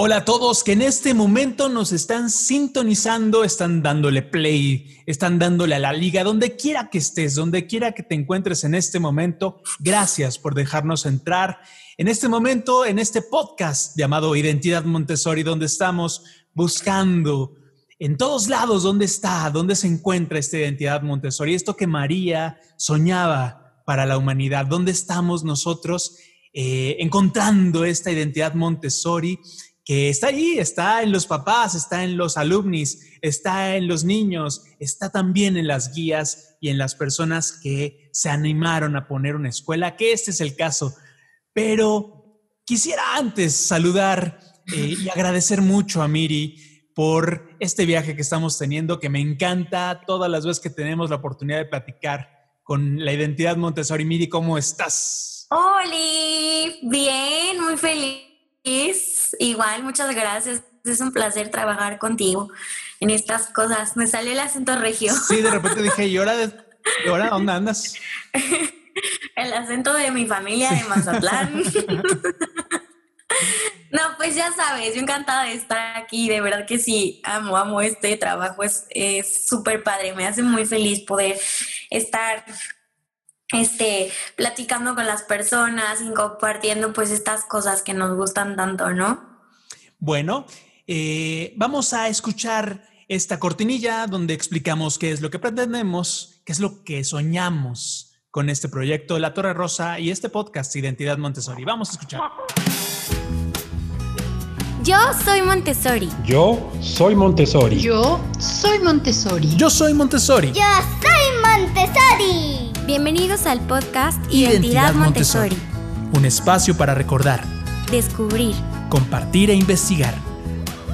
Hola a todos que en este momento nos están sintonizando, están dándole play, están dándole a la liga, donde quiera que estés, donde quiera que te encuentres en este momento. Gracias por dejarnos entrar en este momento, en este podcast llamado Identidad Montessori, donde estamos buscando en todos lados dónde está, dónde se encuentra esta identidad Montessori, esto que María soñaba para la humanidad, dónde estamos nosotros eh, encontrando esta identidad Montessori que está ahí, está en los papás, está en los alumnis, está en los niños, está también en las guías y en las personas que se animaron a poner una escuela, que este es el caso. Pero quisiera antes saludar eh, y agradecer mucho a Miri por este viaje que estamos teniendo, que me encanta todas las veces que tenemos la oportunidad de platicar con la identidad Montessori. Miri, ¿cómo estás? Hola, bien, muy feliz igual, muchas gracias. Es un placer trabajar contigo en estas cosas. Me salió el acento regio. Sí, de repente dije, ¿y ahora, ¿y ahora dónde andas? el acento de mi familia de Mazatlán. no, pues ya sabes, yo encantada de estar aquí. De verdad que sí, amo, amo este trabajo. Es súper padre. Me hace muy feliz poder estar este, platicando con las personas y compartiendo pues estas cosas que nos gustan tanto, ¿no? Bueno, eh, vamos a escuchar esta cortinilla donde explicamos qué es lo que pretendemos, qué es lo que soñamos con este proyecto La Torre Rosa y este podcast Identidad Montessori. Vamos a escuchar. Yo soy Montessori. Yo soy Montessori. Yo soy Montessori. Yo soy Montessori. Yo soy Montessori. Bienvenidos al podcast Identidad, Montessori. Un espacio para recordar, descubrir, compartir e investigar.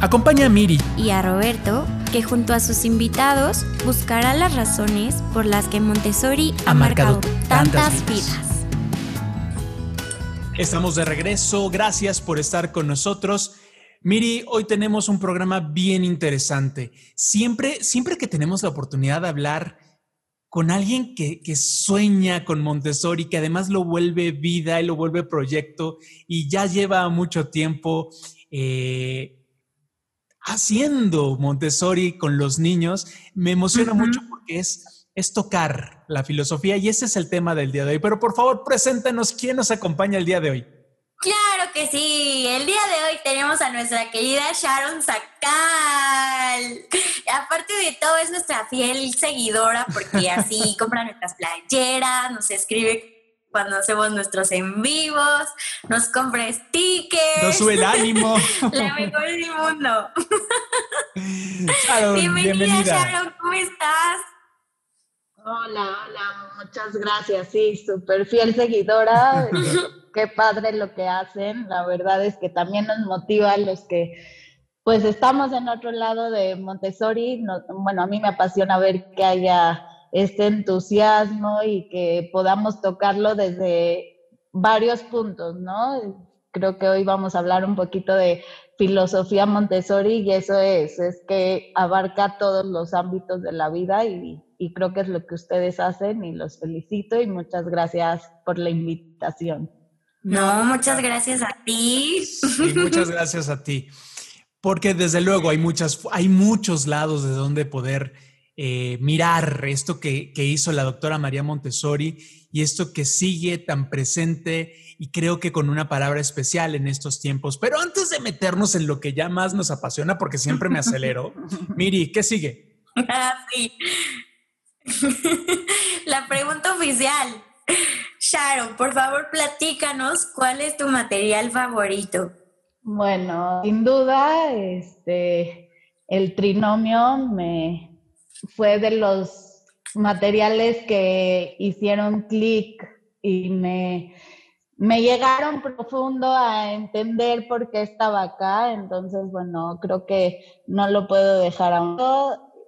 Acompaña a Miri y a Roberto, que junto a sus invitados buscará las razones por las que Montessori ha, marcado, tantas, vidas. Estamos de regreso, gracias por estar con nosotros. Miri, hoy tenemos un programa bien interesante. Siempre, siempre que tenemos la oportunidad de hablar con alguien que, sueña con Montessori, que además lo vuelve vida y lo vuelve proyecto y ya lleva mucho tiempo eh, haciendo Montessori con los niños, me emociona mucho porque es, es tocar la filosofía y ese es el tema del día de hoy. Pero por favor, preséntanos quién nos acompaña el día de hoy. Claro que sí. El día de hoy tenemos a nuestra querida Sharon Sacal. Aparte de todo, es nuestra fiel seguidora porque así compra nuestras playeras, nos escribe cuando hacemos nuestros en vivos, nos compra stickers. Nos sube el ánimo. La mejor del mundo. bienvenida, Sharon, ¿cómo estás? Hola, hola, muchas gracias. Sí, súper fiel seguidora. qué padre lo que hacen. La verdad es que también nos motiva a los que pues estamos en otro lado de Montessori. bueno, a mí me apasiona ver que haya este entusiasmo y que podamos tocarlo desde varios puntos, ¿no? Creo que hoy vamos a hablar un poquito de filosofía Montessori y eso es, es que abarca todos los ámbitos de la vida y, y creo que es lo que ustedes hacen y los felicito y muchas gracias por la invitación. No, muchas gracias a ti. muchas gracias a ti. Porque desde luego hay, muchas, hay muchos lados de donde poder eh, mirar esto que, que, hizo la doctora María Montessori y esto que sigue tan presente y creo que con una palabra especial en estos tiempos. Pero antes de meternos en lo que ya más nos apasiona, porque siempre me acelero, Miri, ¿qué sigue? Ah, sí. La pregunta oficial. Sharon, por favor, platícanos cuál es tu material favorito. Bueno, sin duda, este, el trinomio me fue de los materiales que hicieron clic y me, me llegaron profundo a entender por qué estaba acá. Entonces, bueno, creo que no lo puedo dejar a un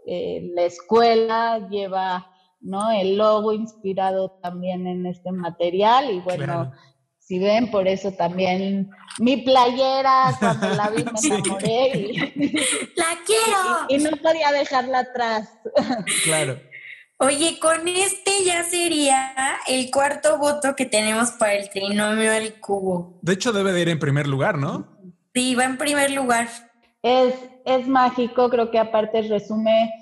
eh, la escuela lleva ¿no? El logo inspirado también en este material y bueno, si ven, por eso también mi playera, cuando la vi me enamoré y, ¡La quiero! Y, no podía dejarla atrás. Claro. Oye, con este ya sería el cuarto voto que tenemos para el trinomio del cubo. De hecho, debe de ir en primer lugar, ¿no? Sí, va en primer lugar. Es, es mágico, creo que aparte resume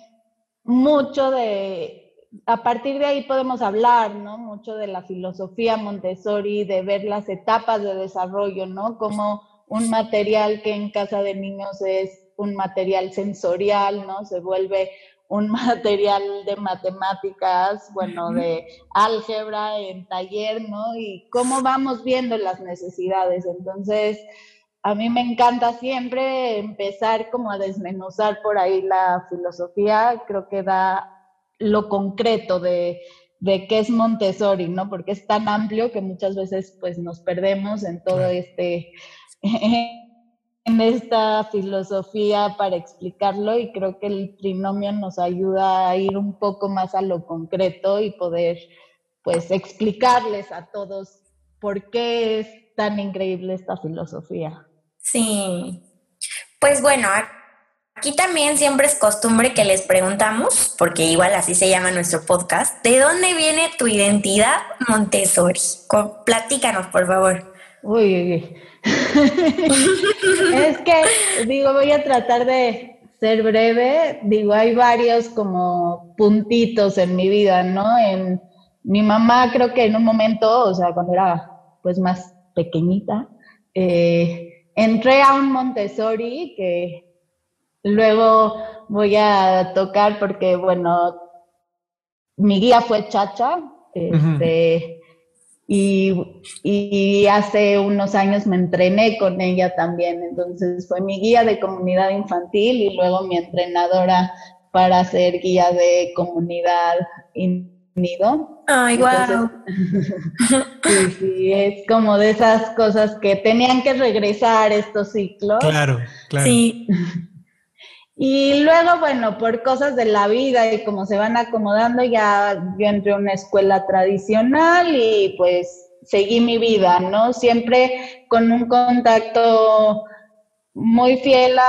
mucho de, a partir de ahí podemos hablar, ¿no? Mucho de la filosofía Montessori, de ver las etapas de desarrollo, ¿no? Como un material que en casa de niños es un material sensorial, ¿no? Se vuelve un material de matemáticas, bueno, de álgebra en taller, ¿no? Y cómo vamos viendo las necesidades. Entonces, a mí me encanta siempre empezar como a desmenuzar por ahí la filosofía, creo que da lo concreto de, de qué es Montessori, ¿no? Porque es tan amplio que muchas veces pues nos perdemos en todo este en esta filosofía para explicarlo y creo que el trinomio nos ayuda a ir un poco más a lo concreto y poder pues explicarles a todos por qué es tan increíble esta filosofía. Sí, pues bueno, aquí también siempre es costumbre que les preguntamos, porque igual así se llama nuestro podcast, ¿de dónde viene tu identidad Montessori? Platícanos, por favor. Uy, uy, uy. es que, digo, voy a tratar de ser breve. Digo, hay varios como puntitos en mi vida, ¿no? En mi mamá creo que en un momento, o sea, cuando era pues más pequeñita, eh, entré a un Montessori que luego voy a tocar porque, bueno, mi guía fue Chacha, este, y, hace unos años me entrené con ella también, entonces fue mi guía de comunidad infantil y luego mi entrenadora para ser guía de comunidad nido. Ay, wow. sí, sí, es como de esas cosas que tenían que regresar estos ciclos. Claro, claro. Sí. Y luego, bueno, por cosas de la vida y como se van acomodando, ya yo entré a una escuela tradicional y pues seguí mi vida, ¿no? Siempre con un contacto muy fiel a,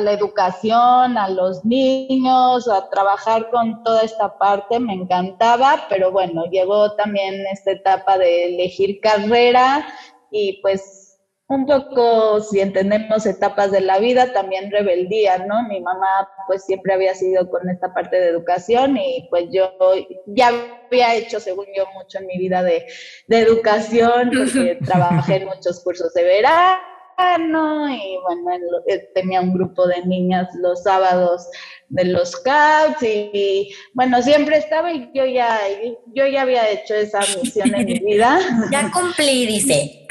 la educación, a los niños, a trabajar con toda esta parte, me encantaba, pero bueno, llegó también esta etapa de elegir carrera y pues un poco, si entendemos etapas de la vida, también rebeldía, ¿no? Mi mamá pues siempre había sido con esta parte de educación y pues yo ya había hecho, según yo, mucho en mi vida de, de educación, porque trabajé en muchos cursos de verano y bueno, eh, tenía un grupo de niñas los sábados de los scouts y, bueno, siempre estaba y yo ya, yo ya había hecho esa misión en mi vida. Ya cumplí, dice.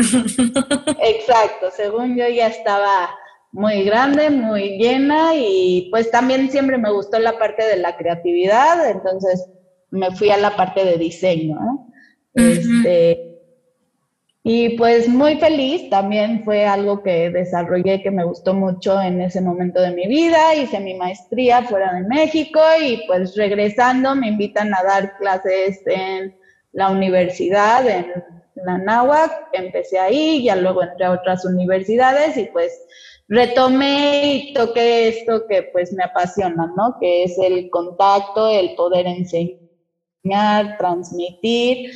Exacto, según yo ya estaba muy grande, muy llena y pues también siempre me gustó la parte de la creatividad, entonces me fui a la parte de diseño. Este y pues muy feliz, también fue algo que desarrollé que me gustó mucho en ese momento de mi vida, hice mi maestría fuera de México y pues regresando me invitan a dar clases en la universidad, en la NAWAC, empecé ahí, ya luego entré a otras universidades y pues retomé y toqué esto que pues me apasiona, ¿no? Que es el contacto, el poder enseñar, transmitir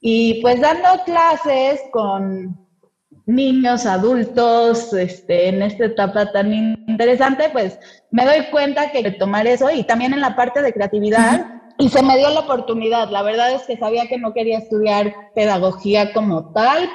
y pues dando clases con niños, adultos, este, en esta etapa tan interesante, pues me doy cuenta que tomar eso y también en la parte de creatividad, y se me dio la oportunidad. La verdad es que sabía que no quería estudiar pedagogía como tal,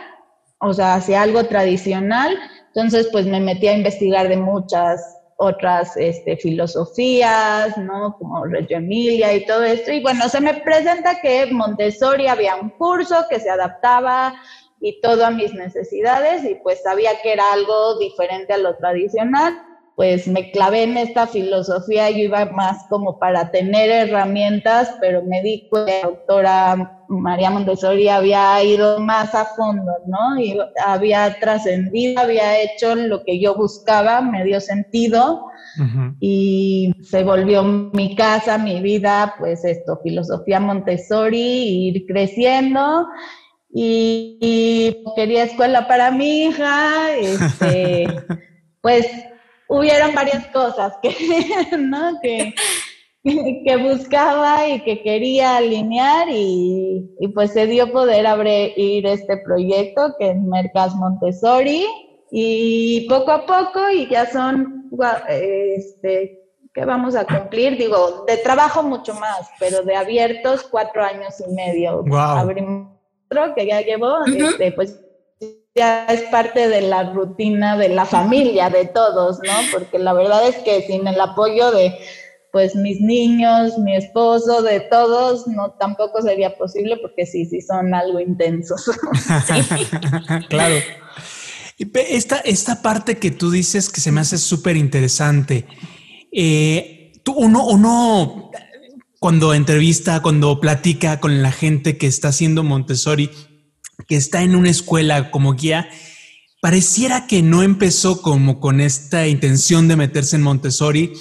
o sea, hacia algo tradicional, entonces pues me metí a investigar de muchas otras este, filosofías, ¿no? Como Reggio Emilia y todo esto. Y bueno, se me presenta que Montessori había un curso que se adaptaba y todo a mis necesidades y pues sabía que era algo diferente a lo tradicional. Pues me clavé en esta filosofía, yo iba más como para tener herramientas, pero me di cuenta que la doctora María Montessori había ido más a fondo, ¿no? Y había trascendido, había hecho lo que yo buscaba, me dio sentido y se volvió mi casa, mi vida, pues esto, filosofía Montessori, ir creciendo. Y, quería escuela para mi hija, este, pues hubieron varias cosas que, ¿no? que, que buscaba y que quería alinear y, pues se dio poder abrir este proyecto que es Mercas Montessori Y poco a poco, y ya son, este, que vamos a cumplir, digo, de trabajo mucho más, pero de abiertos cuatro años y medio. Wow. Abrimos otro que ya llevo, este, pues ya es parte de la rutina de la familia, de todos, ¿no? Porque la verdad es que sin el apoyo de pues mis niños, mi esposo, de todos, no tampoco sería posible porque sí, sí son algo intensos. claro. Esta, esta parte que tú dices que se me hace súper interesante. Eh, uno, uno, cuando entrevista, cuando platica con la gente que está haciendo Montessori, que está en una escuela como guía, pareciera que no empezó como con esta intención de meterse en Montessori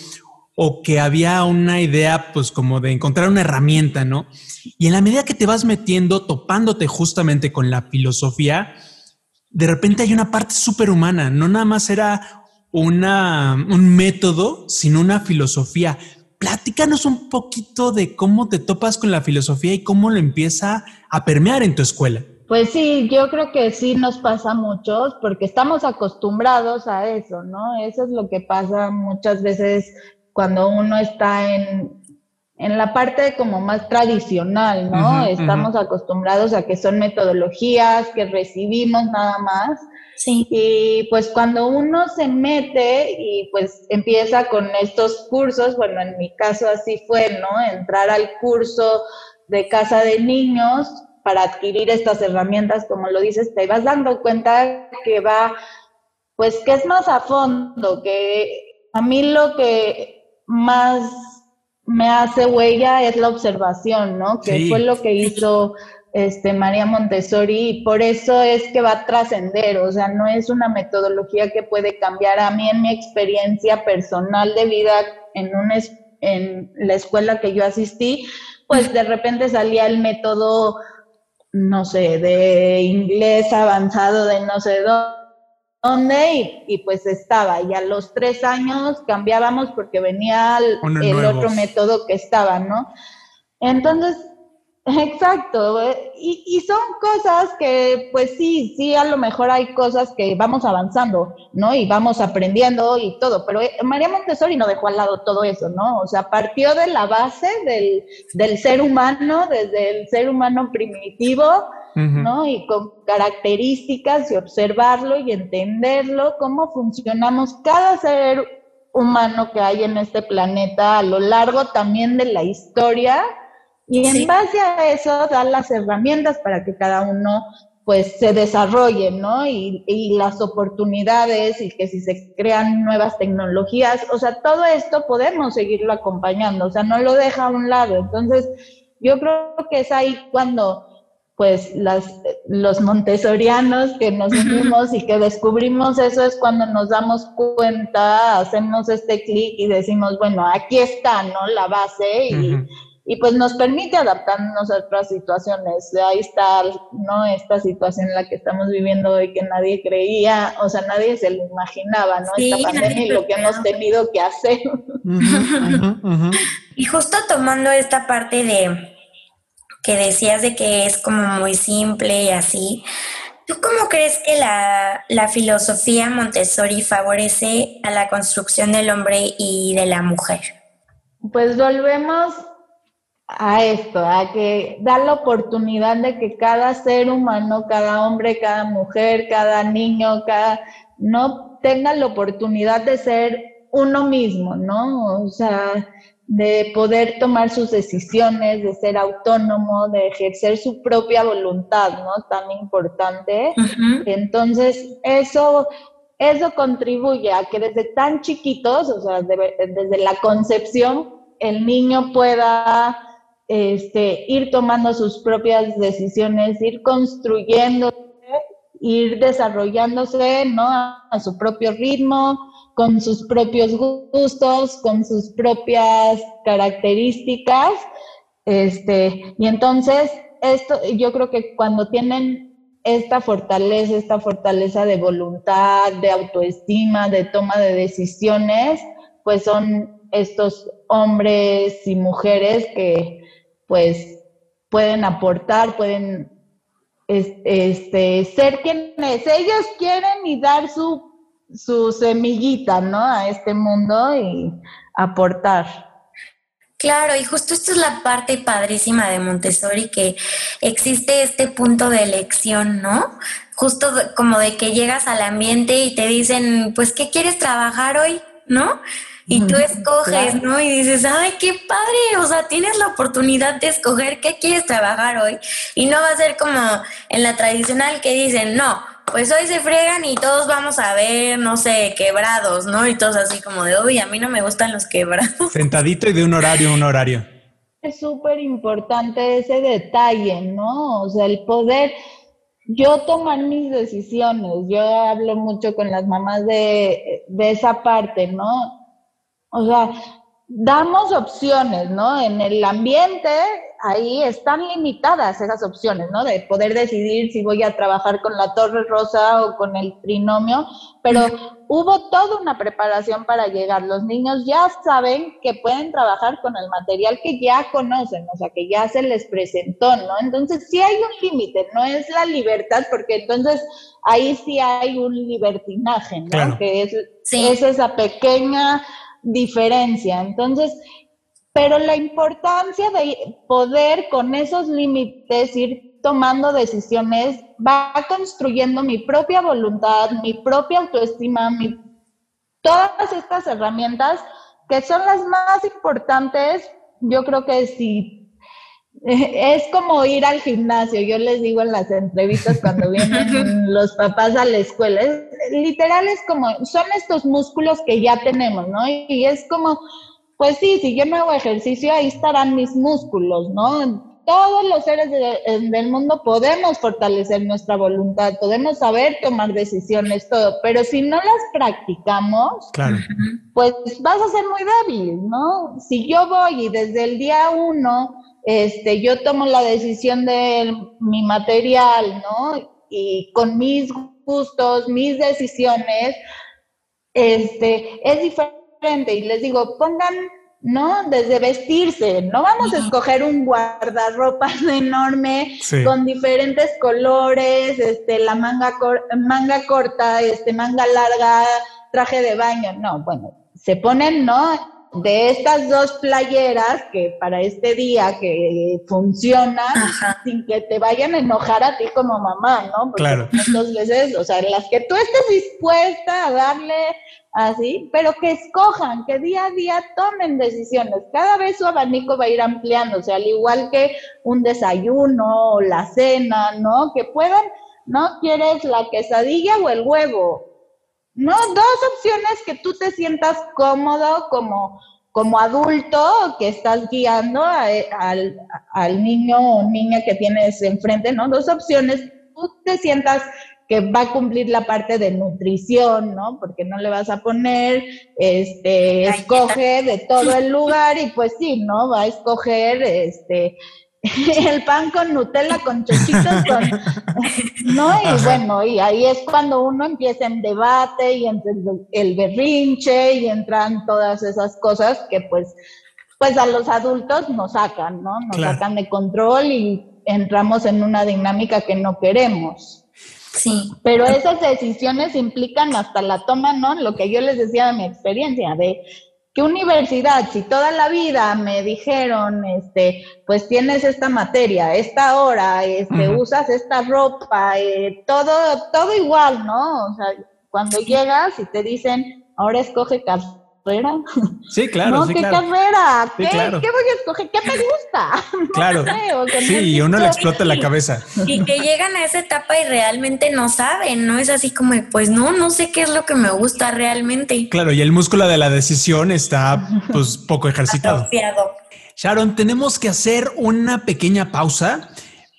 o que había una idea pues como de encontrar una herramienta, ¿no? Y en la medida que te vas metiendo, topándote justamente con la filosofía, de repente hay una parte superhumana, no nada más era una, un método, sino una filosofía. Platícanos un poquito de cómo te topas con la filosofía y cómo lo empieza a permear en tu escuela. Pues sí, yo creo que sí nos pasa a muchos porque estamos acostumbrados a eso, ¿no? Eso es lo que pasa muchas veces cuando uno está en, en la parte como más tradicional, ¿no? Estamos acostumbrados a que son metodologías que recibimos nada más. Sí. Y pues cuando uno se mete y pues empieza con estos cursos, bueno, en mi caso así fue, ¿no? Entrar al curso de casa de niños para adquirir estas herramientas, como lo dices, te vas dando cuenta que va, pues que es más a fondo, que a mí lo que más me hace huella es la observación, ¿no? Que fue lo que hizo este, María Montessori y por eso es que va a trascender, o sea, no es una metodología que puede cambiar. A mí en mi experiencia personal de vida en, un en la escuela que yo asistí, pues de repente salía el método, no sé, de inglés avanzado de no sé dónde dónde y, pues estaba. Y a los tres años cambiábamos porque venía el, otro método que estaba, ¿no? Entonces, exacto. Y, y, son cosas que, pues sí, sí, a lo mejor hay cosas que vamos avanzando, ¿no? Y vamos aprendiendo y todo. Pero eh, María Montessori no dejó al lado todo eso, ¿no? O sea, partió de la base del, del ser humano, desde el ser humano primitivo ¿no? Y con características y observarlo y entenderlo, cómo funcionamos cada ser humano que hay en este planeta a lo largo también de la historia y en base a eso dar las herramientas para que cada uno pues se desarrolle, ¿no? Y, y, las oportunidades y que si se crean nuevas tecnologías, o sea, todo esto podemos seguirlo acompañando, o sea, no lo deja a un lado. Entonces, yo creo que es ahí cuando pues las, los montessorianos que nos unimos y que descubrimos eso es cuando nos damos cuenta, hacemos este clic y decimos, bueno, aquí está, ¿no? La base y, y, pues nos permite adaptarnos a otras situaciones. Ahí está, ¿no? Esta situación en la que estamos viviendo hoy que nadie creía, o sea, nadie se lo imaginaba, ¿no? Esta pandemia y lo que hemos tenido que hacer. y justo tomando esta parte de que decías de que es como muy simple y así. ¿Tú cómo crees que la, la, filosofía Montessori favorece a la construcción del hombre y de la mujer? Pues volvemos a esto, a que da la oportunidad de que cada ser humano, cada hombre, cada mujer, cada niño, cada no tenga la oportunidad de ser uno mismo, ¿no? O sea, de poder tomar sus decisiones, de ser autónomo, de ejercer su propia voluntad, ¿no? Tan importante. Entonces, eso, eso contribuye a que desde tan chiquitos, o sea, desde la concepción, el niño pueda este, ir tomando sus propias decisiones, ir construyendo, ir desarrollándose, ¿no? a su propio ritmo, con sus propios gustos, con sus propias características. Este, y entonces, esto, yo creo que cuando tienen esta fortaleza, esta fortaleza de voluntad, de autoestima, de toma de decisiones, pues son estos hombres y mujeres que pues pueden aportar, pueden este, ser quienes ellos quieren y dar su, su semillita, ¿no? A este mundo y aportar. Claro, y justo esto es la parte padrísima de Montessori, que existe este punto de elección, ¿no? Justo como de que llegas al ambiente y te dicen, pues, ¿qué quieres trabajar hoy? ¿No? Y tú escoges, ¿no? Y dices, ay, qué padre, o sea, tienes la oportunidad de escoger qué quieres trabajar hoy. Y no va a ser como en la tradicional que dicen, no, pues hoy se fregan y todos vamos a ver, no sé, quebrados, ¿no? Y todos así como de, uy, a mí no me gustan los quebrados. Sentadito y de un horario a un horario. Es súper importante ese detalle, ¿no? O sea, el poder yo tomar mis decisiones. Yo hablo mucho con las mamás de, de esa parte, ¿no? O sea, damos opciones, ¿no? En el ambiente ahí están limitadas esas opciones, ¿no? De poder decidir si voy a trabajar con la torre rosa o con el trinomio, pero hubo toda una preparación para llegar. Los niños ya saben que pueden trabajar con el material que ya conocen, o sea, que ya se les presentó, ¿no? Entonces sí hay un límite, no es la libertad, porque entonces ahí sí hay un libertinaje, ¿no? Que es, es esa pequeña diferencia. Entonces, pero la importancia de poder con esos límites ir tomando decisiones va construyendo mi propia voluntad, mi propia autoestima, todas estas herramientas que son las más importantes, yo creo que si es como ir al gimnasio, yo les digo en las entrevistas cuando vienen los papás a la escuela, literal es como, son estos músculos que ya tenemos, ¿no? Y es como, pues sí, si yo me hago ejercicio, ahí estarán mis músculos, ¿no? Todos los seres del mundo podemos fortalecer nuestra voluntad, podemos saber tomar decisiones, todo, pero si no las practicamos, pues vas a ser muy débil, ¿no? Si yo voy y desde el día uno este, yo tomo la decisión de mi material, ¿no? Y con mis gustos, mis decisiones, este, es diferente. Y les digo, pongan, ¿no? Desde vestirse, no vamos a escoger un guardarropas enorme con diferentes colores, este, la manga, manga corta, este, manga larga, traje de baño, no, bueno, se ponen, ¿no? De estas dos playeras que para este día que funciona sin que te vayan a enojar a ti como mamá, ¿no? Porque claro. Dos veces, o sea, las que tú estés dispuesta a darle así, pero que escojan, que día a día tomen decisiones. Cada vez su abanico va a ir ampliándose, al igual que un desayuno o la cena, ¿no? Que puedan, ¿no? ¿Quieres la quesadilla o el huevo? No, dos opciones que tú te sientas cómodo como, como adulto que estás guiando al, al, niño o niña que tienes enfrente, ¿no? Dos opciones, tú te sientas que va a cumplir la parte de nutrición, ¿no? Porque no le vas a poner, este, escoge de todo el lugar y pues sí, ¿no? Va a escoger, este, el pan con Nutella, con chochitos, con, ¿no? Y bueno, y ahí es cuando uno empieza en debate y entre el, berrinche y entran todas esas cosas que pues, pues a los adultos nos sacan, ¿no? Nos sacan de control y entramos en una dinámica que no queremos. Sí. Pero esas decisiones implican hasta la toma, ¿no? Lo que yo les decía de mi experiencia, de ¿Qué universidad? Si toda la vida me dijeron, este, pues tienes esta materia, esta hora, este, usas esta ropa, eh, todo, todo igual, ¿no? O sea, cuando llegas y te dicen, ahora escoge café carrera. Sí, claro. ¿qué carrera? ¿Qué, voy a escoger? ¿Qué me gusta? claro. sí, y uno le explota la cabeza. Y que llegan a esa etapa y realmente no saben, ¿no? Es así como, pues no, no sé qué es lo que me gusta realmente. Claro, y el músculo de la decisión está pues poco ejercitado. Sharon, tenemos que hacer una pequeña pausa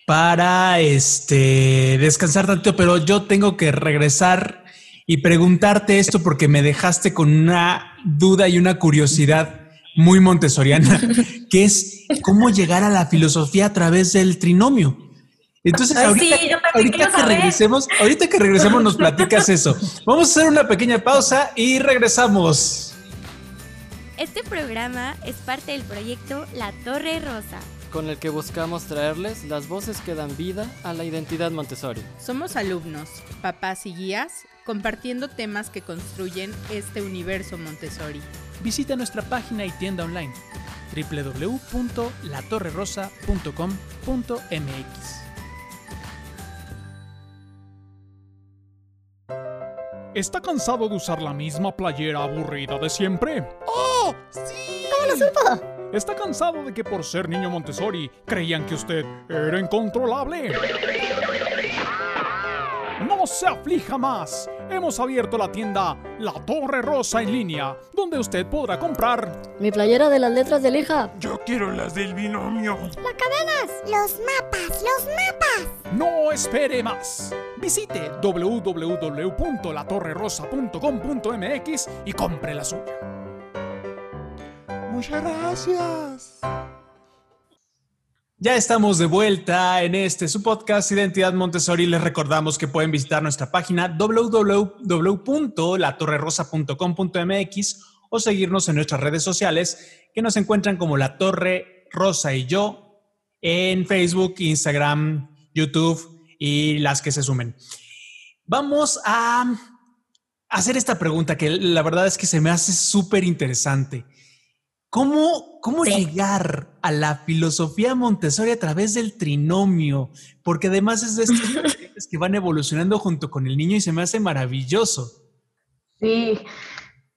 para este descansar tanto, pero yo tengo que regresar y preguntarte esto porque me dejaste con una duda y una curiosidad muy montessoriana, que es cómo llegar a la filosofía a través del trinomio. Entonces, ahorita, que regresemos, ahorita que regresemos nos platicas eso. Vamos a hacer una pequeña pausa y regresamos. Este programa es parte del proyecto La Torre Rosa con el que buscamos traerles las voces que dan vida a la identidad Montessori. Somos alumnos, papás y guías, compartiendo temas que construyen este universo Montessori. Visita nuestra página y tienda online www.latorrerosa.com.mx. ¿Está cansado de usar la misma playera aburrida de siempre? ¡Oh! ¡Sí! ¿Cómo lo supo? ¿Está cansado de que por ser niño Montessori creían que usted era incontrolable? No se aflija más. Hemos abierto la tienda La Torre Rosa en línea, donde usted podrá comprar mi playera de las letras de hija. Yo quiero las del binomio. Las cadenas. Los mapas, los mapas. No espere más. Visite www.latorrerosa.com.mx y compre la suya. Muchas gracias. Ya estamos de vuelta en este su podcast Identidad Montessori. Les recordamos que pueden visitar nuestra página www.latorrerosa.com.mx o seguirnos en nuestras redes sociales que nos encuentran como La Torre Rosa y yo en Facebook, Instagram, YouTube y las que se sumen. Vamos a hacer esta pregunta que la verdad es que se me hace súper interesante. ¿Cómo, cómo llegar a la filosofía Montessori a través del trinomio? Porque además es de estos que van evolucionando junto con el niño y se me hace maravilloso. Sí,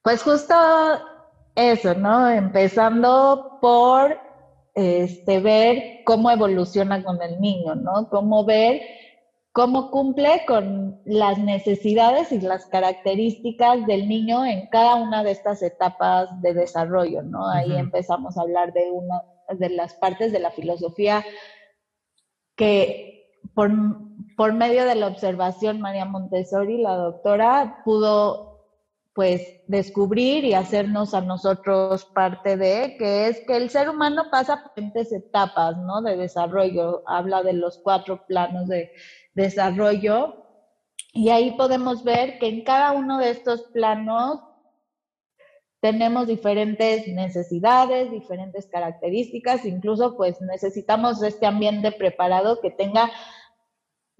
pues justo eso, ¿no? Empezando por este, ver cómo evoluciona con el niño, ¿no? Cómo ver cómo cumple con las necesidades y las características del niño en cada una de estas etapas de desarrollo, ¿no? Ahí empezamos a hablar de una de las partes de la filosofía que por, por medio de la observación María Montessori, la doctora, pudo pues descubrir y hacernos a nosotros parte de, que es que el ser humano pasa por diferentes etapas, ¿no? De desarrollo. Habla de los cuatro planos de desarrollo. Y ahí podemos ver que en cada uno de estos planos tenemos diferentes necesidades, diferentes características, incluso pues necesitamos este ambiente preparado que tenga,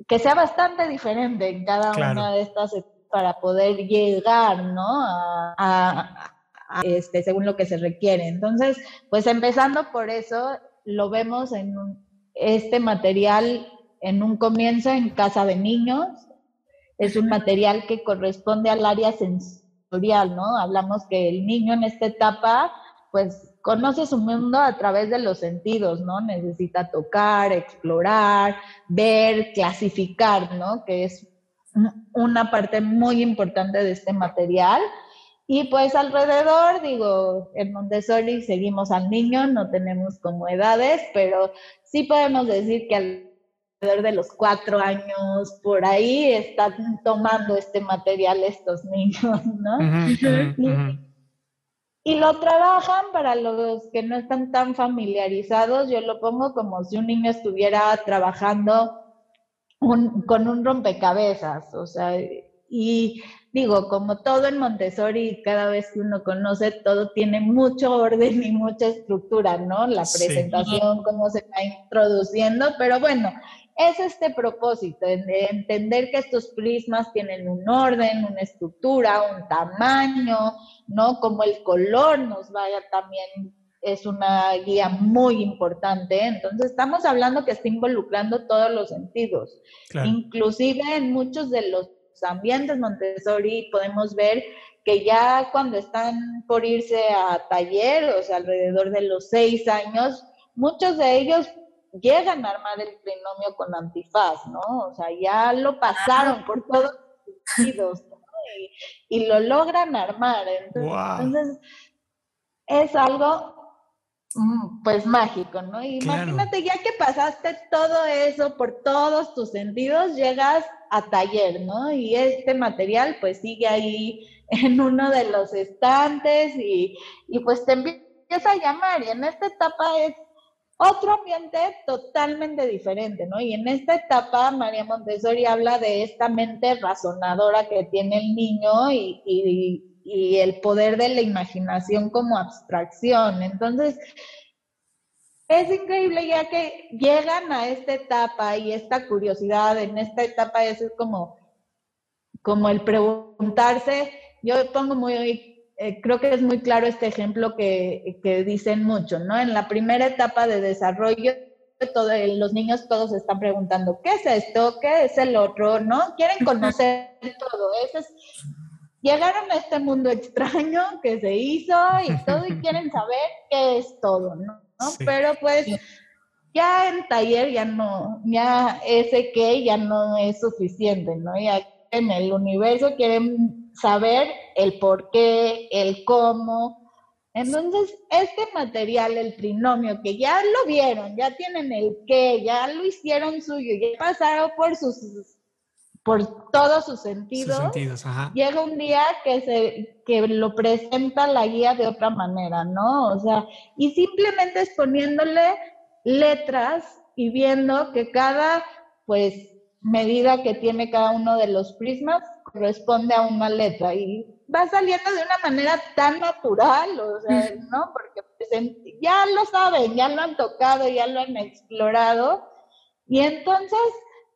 que sea bastante diferente en cada una de estas para poder llegar, ¿no? A, este, según lo que se requiere. Entonces, pues empezando por eso, lo vemos en este material en un comienzo en casa de niños. Es un material que corresponde al área sensorial, ¿no? Hablamos que el niño en esta etapa, pues conoce su mundo a través de los sentidos, ¿no? Necesita tocar, explorar, ver, clasificar, ¿no? Que es una parte muy importante de este material. Y pues alrededor, digo, en Montessori seguimos al niño, no tenemos como edades, pero sí podemos decir que de los cuatro años por ahí están tomando este material estos niños, ¿no? y, lo trabajan para los que no están tan familiarizados, yo lo pongo como si un niño estuviera trabajando con un rompecabezas, o sea, y digo, como todo en Montessori, cada vez que uno conoce, todo tiene mucho orden y mucha estructura, ¿no? La presentación, cómo se va introduciendo, pero bueno, es este propósito, de entender que estos prismas tienen un orden, una estructura, un tamaño, ¿no? Como el color nos vaya también es una guía muy importante. Entonces, estamos hablando que está involucrando todos los sentidos. Inclusive en muchos de los ambientes Montessori podemos ver que ya cuando están por irse a taller, o sea, alrededor de los seis años, muchos de ellos llegan a armar el trinomio con antifaz, ¿no? O sea, ya lo pasaron por todos los sentidos, ¿no? y, lo logran armar. Entonces, es algo pues mágico, ¿no? Imagínate ya que pasaste todo eso por todos tus sentidos, llegas a taller, ¿no? Y este material pues sigue ahí en uno de los estantes y, y pues te empieza a llamar y en esta etapa es otro ambiente totalmente diferente, ¿no? Y en esta etapa, María Montessori habla de esta mente razonadora que tiene el niño y, y, el poder de la imaginación como abstracción. Entonces, es increíble ya que llegan a esta etapa y esta curiosidad en esta etapa es como, como el preguntarse, yo pongo muy, eh, creo que es muy claro este ejemplo que, que, dicen mucho, ¿no? En la primera etapa de desarrollo, todo, los niños todos están preguntando, ¿qué es esto? ¿Qué es el otro? ¿No? Quieren conocer todo. Eso es, llegaron a este mundo extraño que se hizo y todo y quieren saber qué es todo, ¿no? Pero pues ya en taller ya no, ya ese qué ya no es suficiente, ¿no? Ya en el universo quieren saber el por qué, el cómo. Entonces, este material, el trinomio, que ya lo vieron, ya tienen el qué, ya lo hicieron suyo, ya pasaron por sus por todos sus sentidos, llega un día que, se, que lo presenta la guía de otra manera, ¿no? O sea, y simplemente es poniéndole letras y viendo que cada, pues, medida que tiene cada uno de los prismas corresponde a una letra y va saliendo de una manera tan natural, o sea, ¿no? Porque pues, ya lo saben, ya lo han tocado, ya lo han explorado y entonces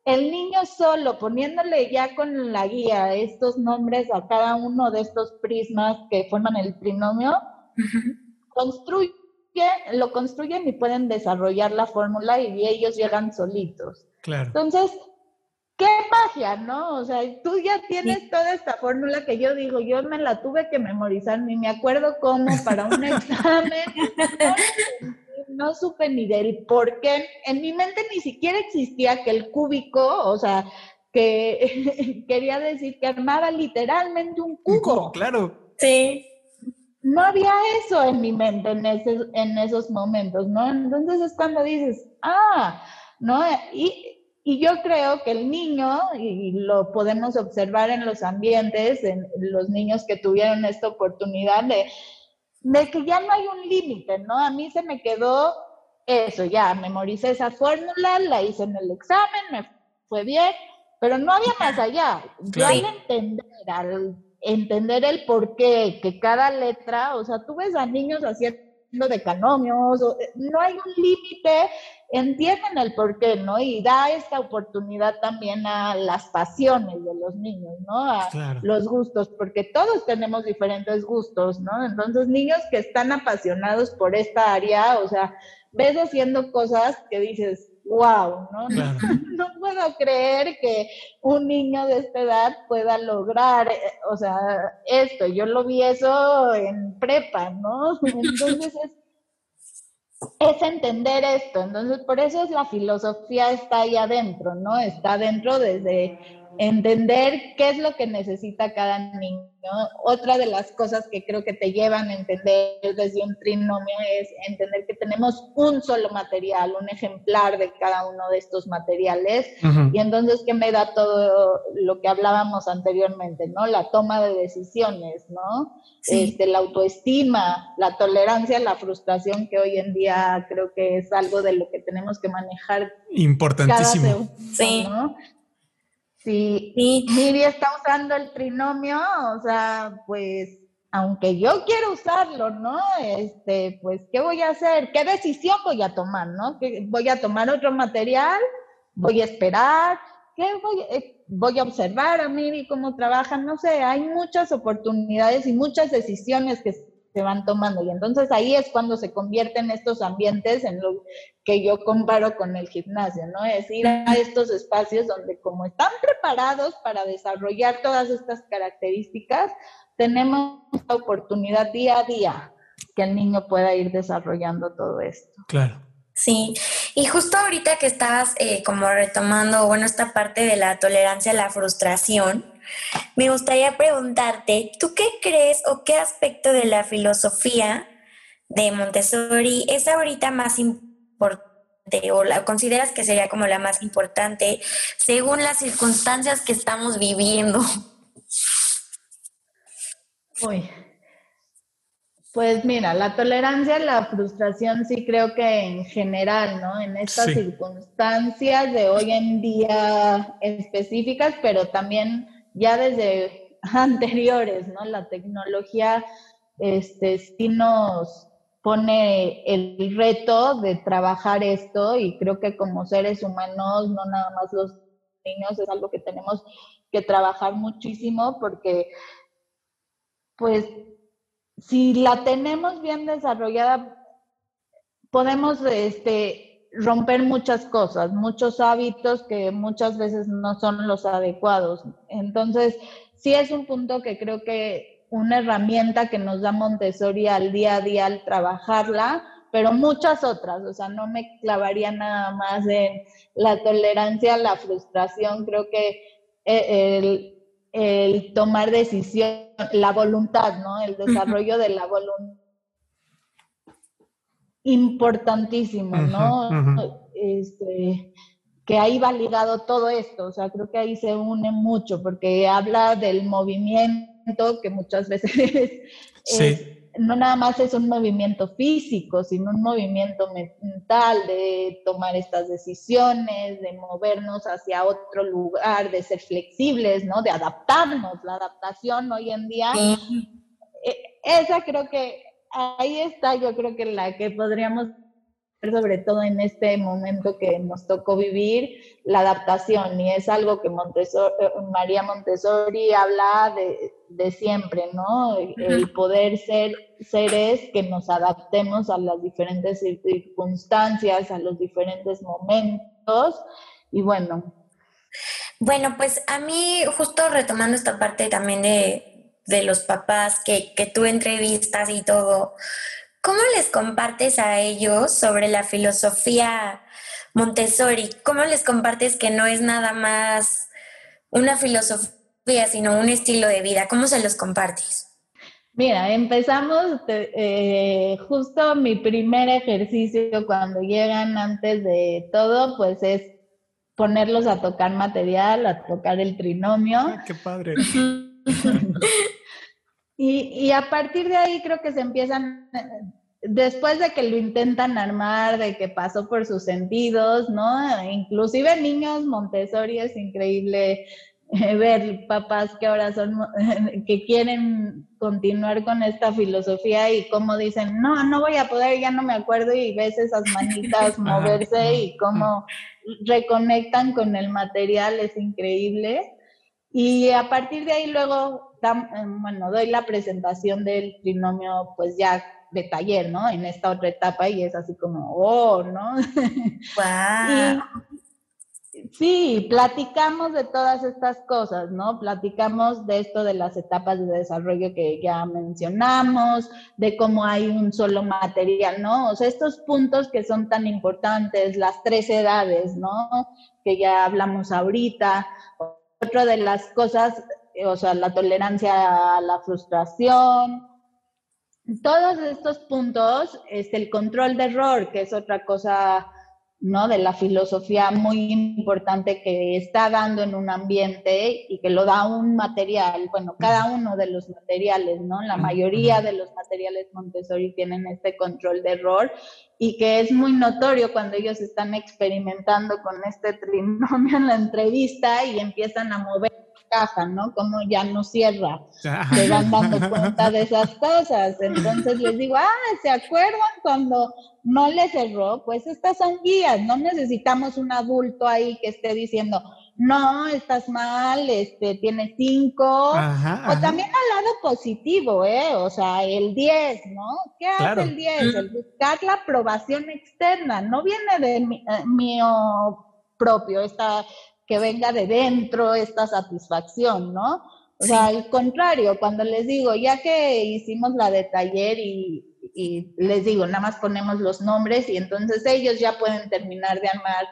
el niño solo poniéndole ya con la guía estos nombres a cada uno de estos prismas que forman el trinomio, construye, lo construyen y pueden desarrollar la fórmula y ellos llegan solitos. Claro. Entonces, qué magia, ¿no? O sea, tú ya tienes toda esta fórmula que yo digo, yo me la tuve que memorizar, ni me acuerdo cómo para un examen no supe ni del por qué. En mi mente ni siquiera existía que el cúbico, o sea, que quería decir que armaba literalmente un cubo. claro. Sí. No había eso en mi mente en, ese, en esos momentos, ¿no? Entonces es cuando dices, ah, ¿no? Y, y yo creo que el niño, y lo podemos observar en los ambientes, en los niños que tuvieron esta oportunidad de de que ya no hay un límite, ¿no? A mí se me quedó eso, ya memoricé esa fórmula, la hice en el examen, me fue bien, pero no había más allá. Yo al entender, al entender el por qué, que cada letra, o sea, tú ves a niños haciendo de canomios, no hay un límite entienden el porqué, ¿no? Y da esta oportunidad también a las pasiones de los niños, ¿no? A los gustos, porque todos tenemos diferentes gustos, ¿no? Entonces, niños que están apasionados por esta área, o sea, ves haciendo cosas que dices, wow, ¿no? No, puedo creer que un niño de esta edad pueda lograr, eh, o sea, esto. Yo lo vi eso en prepa, ¿no? Entonces es es entender esto. Entonces, por eso es la filosofía está ahí adentro, ¿no? Está adentro desde entender qué es lo que necesita cada niño. Otra de las cosas que creo que te llevan a entender desde un trinomio es entender que tenemos un solo material, un ejemplar de cada uno de estos materiales. Y entonces, ¿qué me da todo lo que hablábamos anteriormente, ¿no? La toma de decisiones, ¿no? Este, la autoestima, la tolerancia la frustración, que hoy en día creo que es algo de lo que tenemos que manejar. Importantísimo. sí. Si sí. Miri está usando el trinomio, o sea, pues aunque yo quiero usarlo, ¿no? Este, pues, ¿qué voy a hacer? ¿Qué decisión voy a tomar, no? ¿Voy a tomar otro material? ¿Voy a esperar? ¿Qué voy, eh, voy a observar a Miri cómo trabaja? No sé, hay muchas oportunidades y muchas decisiones que se van tomando. Y entonces ahí es cuando se convierten estos ambientes en lo que yo comparo con el gimnasio, ¿no? Es ir a estos espacios donde como están preparados para desarrollar todas estas características, tenemos la oportunidad día a día que el niño pueda ir desarrollando todo esto. Claro. Sí, y justo ahorita que estabas eh, como retomando, bueno, esta parte de la tolerancia a la frustración, me gustaría preguntarte, ¿tú qué crees o qué aspecto de la filosofía de Montessori es ahorita más importante o la consideras que sería como la más importante según las circunstancias que estamos viviendo? Uy. Pues mira, la tolerancia a la frustración sí creo que en general, ¿no? En estas circunstancias de hoy en día específicas, pero también ya desde anteriores, ¿no? La tecnología este, sí nos, pone el reto de trabajar esto y creo que como seres humanos, no nada más los niños, es algo que tenemos que trabajar muchísimo porque pues si la tenemos bien desarrollada, podemos este, romper muchas cosas, muchos hábitos que muchas veces no son los adecuados. Entonces, sí es un punto que creo que una herramienta que nos da Montessori al día a día al trabajarla, pero muchas otras, o sea, no me clavaría nada más en la tolerancia, la frustración, creo que eh, el, el tomar decisión, la voluntad, ¿no? El desarrollo de la voluntad. Importantísimo, ¿no? Este, que ahí va ligado todo esto, o sea, creo que ahí se une mucho, porque habla del movimiento que muchas veces es, no nada más es un movimiento físico, sino un movimiento mental de tomar estas decisiones, de movernos hacia otro lugar, de ser flexibles, ¿no? De adaptarnos. La adaptación hoy en día, eh, esa creo que ahí está, yo creo que la que podríamos sobre todo en este momento que nos tocó vivir, la adaptación, y es algo que Montessori, eh, María Montessori habla de, de siempre, ¿no? El poder ser seres que nos adaptemos a las diferentes circunstancias, a los diferentes momentos, y bueno. Bueno, pues a mí, justo retomando esta parte también de, de los papás que, que tú entrevistas y todo, ¿Cómo les compartes a ellos sobre la filosofía Montessori? ¿Cómo les compartes que no es nada más una filosofía, sino un estilo de vida? ¿Cómo se los compartes? Mira, empezamos eh, justo mi primer ejercicio cuando llegan antes de todo, pues es ponerlos a tocar material, a tocar el trinomio. ¡Qué padre! Y, a partir de ahí creo que se empiezan, después de que lo intentan armar, de que pasó por sus sentidos, ¿no? Inclusive niños Montessori es increíble eh, ver papás que ahora son, que quieren continuar con esta filosofía y como dicen, no, no voy a poder, ya no me acuerdo y ves esas manitas moverse y cómo reconectan con el material, es increíble. Y a partir de ahí luego bueno, doy la presentación del trinomio pues ya de taller, ¿no? En esta otra etapa y es así como, oh, ¿no? Wow. sí, platicamos de todas estas cosas, ¿no? Platicamos de esto de las etapas de desarrollo que ya mencionamos, de cómo hay un solo material, ¿no? O sea, estos puntos que son tan importantes, las tres edades, ¿no? Que ya hablamos ahorita. Otra de las cosas o sea, la tolerancia a la frustración. Todos estos puntos, es este, el control de error, que es otra cosa, ¿no? De la filosofía muy importante que está dando en un ambiente y que lo da un material, bueno, cada uno de los materiales, ¿no? La mayoría de los materiales Montessori tienen este control de error y que es muy notorio cuando ellos están experimentando con este trinomio en la entrevista y empiezan a mover caja, ¿no? Como ya no cierra. Se van dando cuenta de esas cosas. Entonces les digo, ah, ¿se acuerdan cuando no le cerró? Pues estas son guías, no necesitamos un adulto ahí que esté diciendo, no, estás mal, este, tienes cinco. O también al lado positivo, ¿eh? O sea, el 10, ¿no? ¿Qué hace el 10? El buscar la aprobación externa, no viene de mi, eh, mío propio, esta que venga de dentro esta satisfacción, ¿no? O sea, al contrario, cuando les digo, ya que hicimos la de taller y, les digo, nada más ponemos los nombres y entonces ellos ya pueden terminar de armar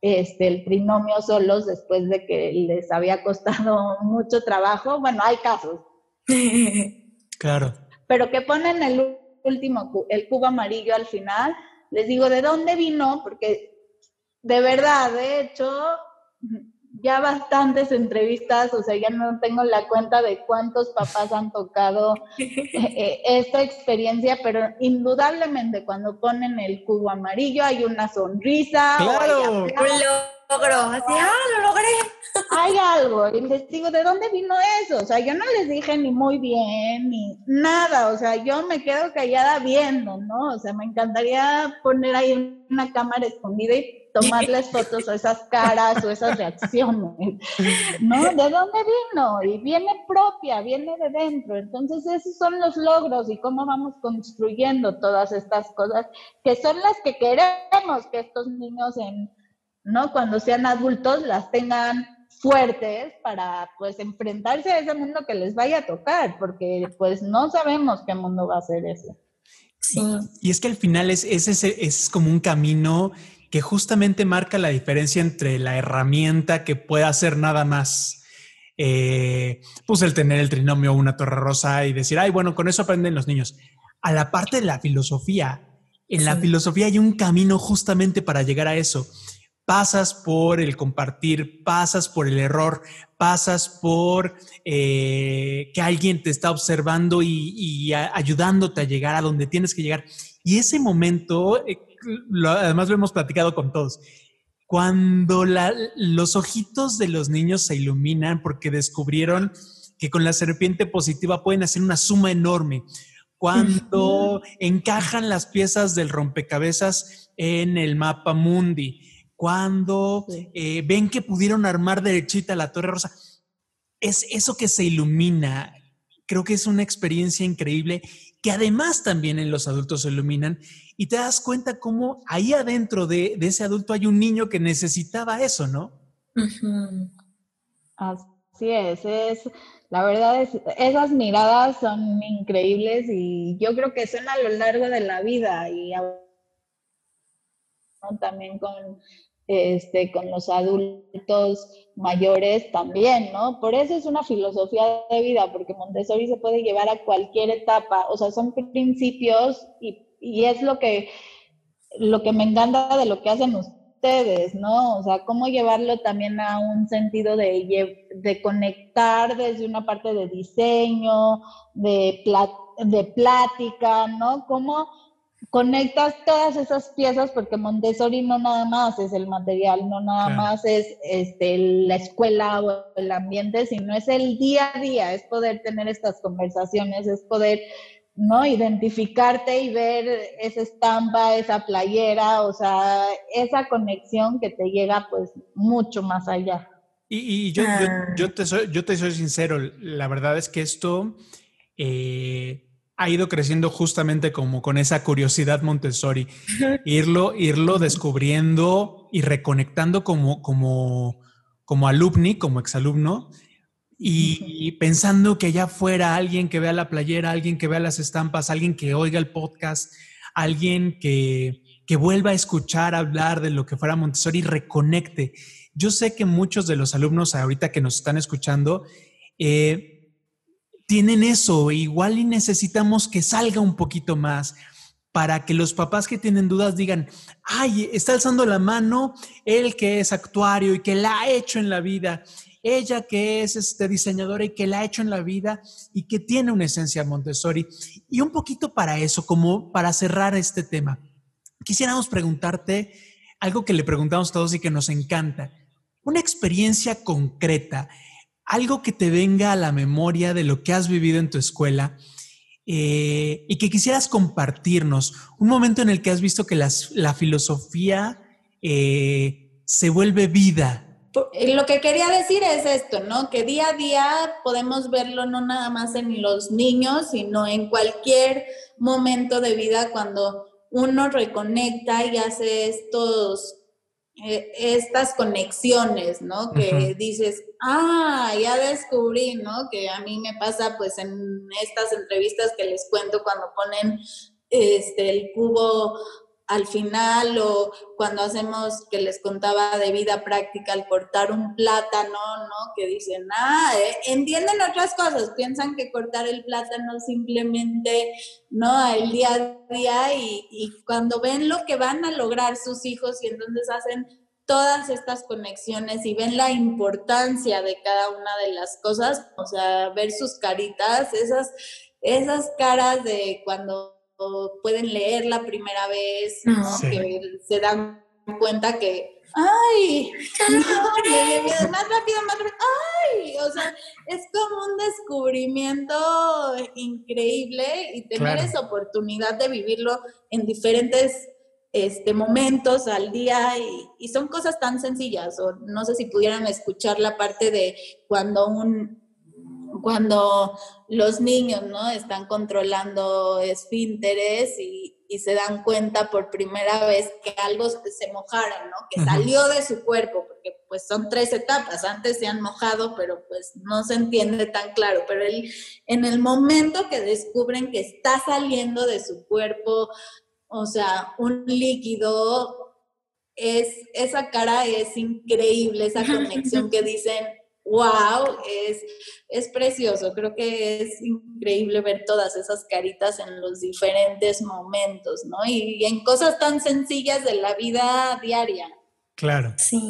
este, el trinomio solos después de que les había costado mucho trabajo. Bueno, hay casos. Claro. Pero que ponen el último, el cubo amarillo al final, les digo, ¿de dónde vino? Porque de verdad, de hecho, ya bastantes entrevistas, o sea, ya no tengo la cuenta de cuántos papás han tocado eh, eh, esta experiencia, pero indudablemente cuando ponen el cubo amarillo hay una sonrisa. Claro. Un logro, así, ah, lo logré. hay algo. Y les digo, ¿de dónde vino eso? O sea, yo no les dije ni muy bien, ni nada. O sea, yo me quedo callada viendo, ¿no? O sea, me encantaría poner ahí una cámara escondida y tomarles fotos a esas caras o esas reacciones, ¿no? ¿De dónde vino? Y viene propia, viene de dentro. Entonces, esos son los logros y cómo vamos construyendo todas estas cosas que son las que queremos que estos niños en, ¿no? Cuando sean adultos las tengan fuertes para pues enfrentarse a ese mundo que les vaya a tocar, porque pues no sabemos qué mundo va a ser ese. Sí. Y es que al final es, es, es como un camino que justamente marca la diferencia entre la herramienta que puede hacer nada más, eh, pues el tener el trinomio o una torre rosa y decir, ay, bueno, con eso aprenden los niños. A la parte de la filosofía, en la filosofía hay un camino justamente para llegar a eso. Pasas por el compartir, pasas por el error, pasas por eh, que alguien te está observando y, ayudándote a llegar a donde tienes que llegar. Y ese momento, eh, además lo hemos platicado con todos, cuando los ojitos de los niños se iluminan porque descubrieron que con la serpiente positiva pueden hacer una suma enorme, cuando encajan las piezas del rompecabezas en el mapa mundi, cuando eh, ven que pudieron armar derechita la Torre Rosa, es eso que se ilumina. Creo que es una experiencia increíble que además también en los adultos se iluminan y te das cuenta cómo ahí adentro de, ese adulto hay un niño que necesitaba eso, ¿no? Así es, es, la verdad es, esas miradas son increíbles y yo creo que son a lo largo de la vida y también con este, con los adultos mayores también, ¿no? Por eso es una filosofía de vida, porque Montessori se puede llevar a cualquier etapa, o sea, son principios y, es lo que, lo que me encanta de lo que hacen ustedes, ¿no? O sea, cómo llevarlo también a un sentido de, de conectar desde una parte de diseño, de, de plática, ¿no? Cómo conectas todas esas piezas porque Montessori no nada más es el material, no nada más es este, la escuela o el ambiente, sino es el día a día, es poder tener estas conversaciones, es poder no identificarte y ver esa estampa, esa playera, o sea, esa conexión que te llega pues mucho más allá. Y, yo, yo, te soy, yo te soy sincero, la verdad es que esto... Eh, ha ido creciendo justamente como con esa curiosidad Montessori, irlo, irlo descubriendo y reconectando como, como, como alumni, como exalumno, y, pensando que allá fuera alguien que vea la playera, alguien que vea las estampas, alguien que oiga el podcast, alguien que, que vuelva a escuchar hablar de lo que fuera Montessori y reconecte. Yo sé que muchos de los alumnos ahorita que nos están escuchando, eh, tienen eso, igual y necesitamos que salga un poquito más para que los papás que tienen dudas digan, ay, está alzando la mano él que es actuario y que la ha hecho en la vida, ella que es este, diseñadora y que la ha hecho en la vida y que tiene una esencia Montessori. Y un poquito para eso, como para cerrar este tema, quisiéramos preguntarte algo que le preguntamos todos y que nos encanta, una experiencia concreta algo que te venga a la memoria de lo que has vivido en tu escuela eh, y que quisieras compartirnos. Un momento en el que has visto que la filosofía eh, se vuelve vida. Lo que quería decir es esto, ¿no? Que día a día podemos verlo no nada más en los niños, sino en cualquier momento de vida cuando uno reconecta y hace estos eh, estas conexiones, ¿no? Que dices, ah, ya descubrí, ¿no? Que a mí me pasa pues en estas entrevistas que les cuento cuando ponen este, el cubo al final o cuando hacemos que les contaba de vida práctica al cortar un plátano, ¿no? Que dicen, ah, eh, entienden otras cosas, piensan que cortar el plátano simplemente, ¿no? El día a día y, y cuando ven lo que van a lograr sus hijos y entonces hacen todas estas conexiones y ven la importancia de cada una de las cosas, o sea, ver sus caritas, esas, esas caras de cuando pueden leer la primera vez, que se dan cuenta que ¡ay! No, más rápido, más rápido, ¡ay! O sea, es como un descubrimiento increíble y tener Claro. esa oportunidad de vivirlo en diferentes este, momentos al día y, y son cosas tan sencillas. O no sé si pudieran escuchar la parte de cuando un cuando los niños ¿no? están controlando esfínteres y, y se dan cuenta por primera vez que algo se mojaron, ¿no? que salió de su cuerpo, porque pues son tres etapas, antes se han mojado, pero pues no se entiende tan claro, pero el, en el momento que descubren que está saliendo de su cuerpo, o sea, un líquido, es, esa cara es increíble, esa conexión que dicen, wow, es, es precioso. Creo que es increíble ver todas esas caritas en los diferentes momentos, ¿no? Y, y en cosas tan sencillas de la vida diaria. Claro. Sí.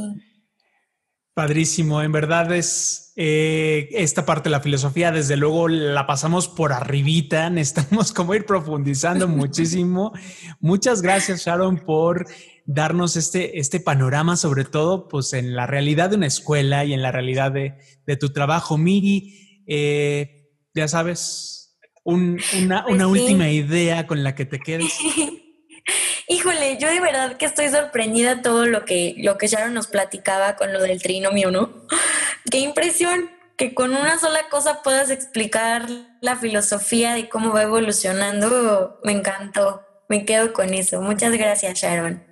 Padrísimo, en verdad es eh, esta parte de la filosofía, desde luego la pasamos por arribita, necesitamos como ir profundizando muchísimo. Muchas gracias Sharon por darnos este, este panorama, sobre todo pues en la realidad de una escuela y en la realidad de, de tu trabajo. Miri, eh, ya sabes, un- una, Pues una sí. última idea con la que te quedes. Híjole, yo de verdad que estoy sorprendida todo lo que, lo que Sharon nos platicaba con lo del trinomio, ¿no? Qué impresión que con una sola cosa puedas explicar la filosofía de cómo va evolucionando. Me encantó, me quedo con eso. Muchas gracias, Sharon.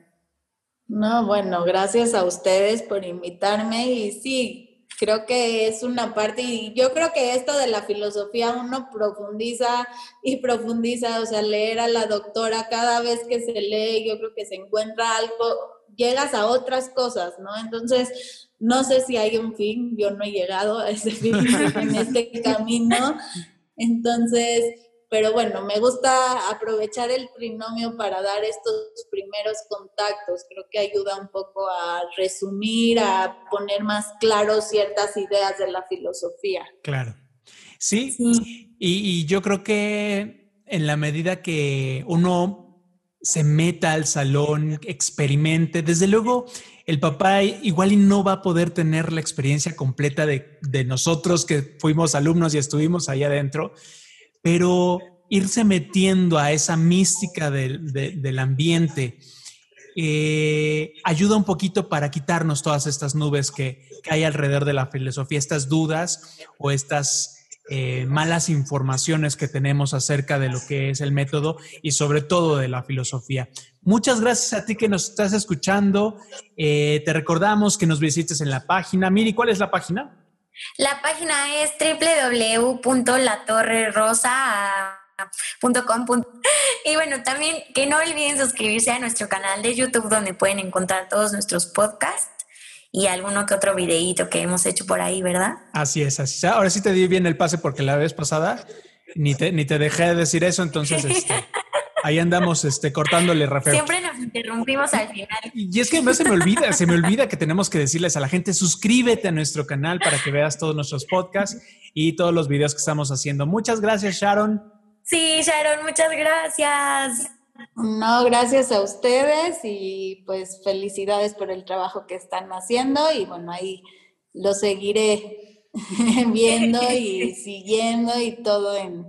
No, bueno, gracias a ustedes por invitarme y sí, creo que es una parte y yo creo que esto de la filosofía uno profundiza y profundiza, o sea, leer a la doctora cada vez que se lee, yo creo que se encuentra algo, llegas a otras cosas, ¿no? Entonces, no sé si hay un fin, yo no he llegado a ese fin en este camino, entonces, pero bueno, me gusta aprovechar el trinomio para dar estos primeros contactos. Creo que ayuda un poco a resumir, a poner más claro ciertas ideas de la filosofía. Claro. Sí, Y, y yo creo que en la medida que uno se meta al salón, experimente, desde luego el papá igual y no va a poder tener la experiencia completa de, de nosotros que fuimos alumnos y estuvimos ahí adentro, pero irse metiendo a esa mística del, de- del ambiente eh, ayuda un poquito para quitarnos todas estas nubes que, que hay alrededor de la filosofía, estas dudas o estas eh, malas informaciones que tenemos acerca de lo que es el método y sobre todo de la filosofía. Muchas gracias a ti que nos estás escuchando. Eh, te recordamos que nos visites en la página. Miri, ¿cuál es la página? La página es www.latorrerosa.com. Y bueno, también que no olviden suscribirse a nuestro canal de YouTube donde pueden encontrar todos nuestros podcasts y alguno que otro videíto que hemos hecho por ahí, ¿verdad? Así es, así es. Ahora sí te di bien el pase porque la vez pasada ni te, ni te dejé de decir eso, entonces este, ahí andamos este, cortándole Rafael. Siempre nos interrumpimos al final. Y es que además se me olvida, se me olvida que tenemos que decirles a la gente, suscríbete a nuestro canal para que veas todos nuestros podcasts y todos los videos que estamos haciendo. Muchas gracias, Sharon. Sí, Sharon, muchas gracias. No, gracias a ustedes y pues felicidades por el trabajo que están haciendo y bueno, ahí lo seguiré viendo y siguiendo y todo en,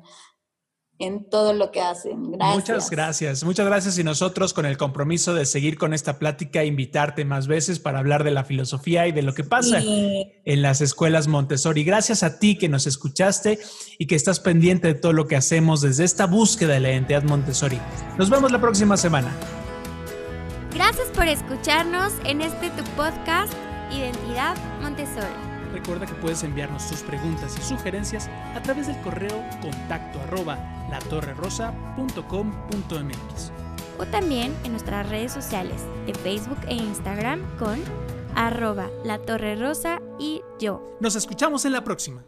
en todo lo que hacen. Gracias. Muchas gracias, muchas gracias y nosotros con el compromiso de seguir con esta plática, invitarte más veces para hablar de la filosofía y de lo que pasa Sí. en las escuelas Montessori. Gracias a ti que nos escuchaste y que estás pendiente de todo lo que hacemos desde esta búsqueda de la identidad Montessori. Nos vemos la próxima semana. Gracias por escucharnos en este tu podcast Identidad Montessori. Recuerda que puedes enviarnos tus preguntas y sugerencias a través del correo contacto arroba latorrerosa.com.mx. O también en nuestras redes sociales de Facebook e Instagram con arroba la torre rosa y yo. Nos escuchamos en la próxima.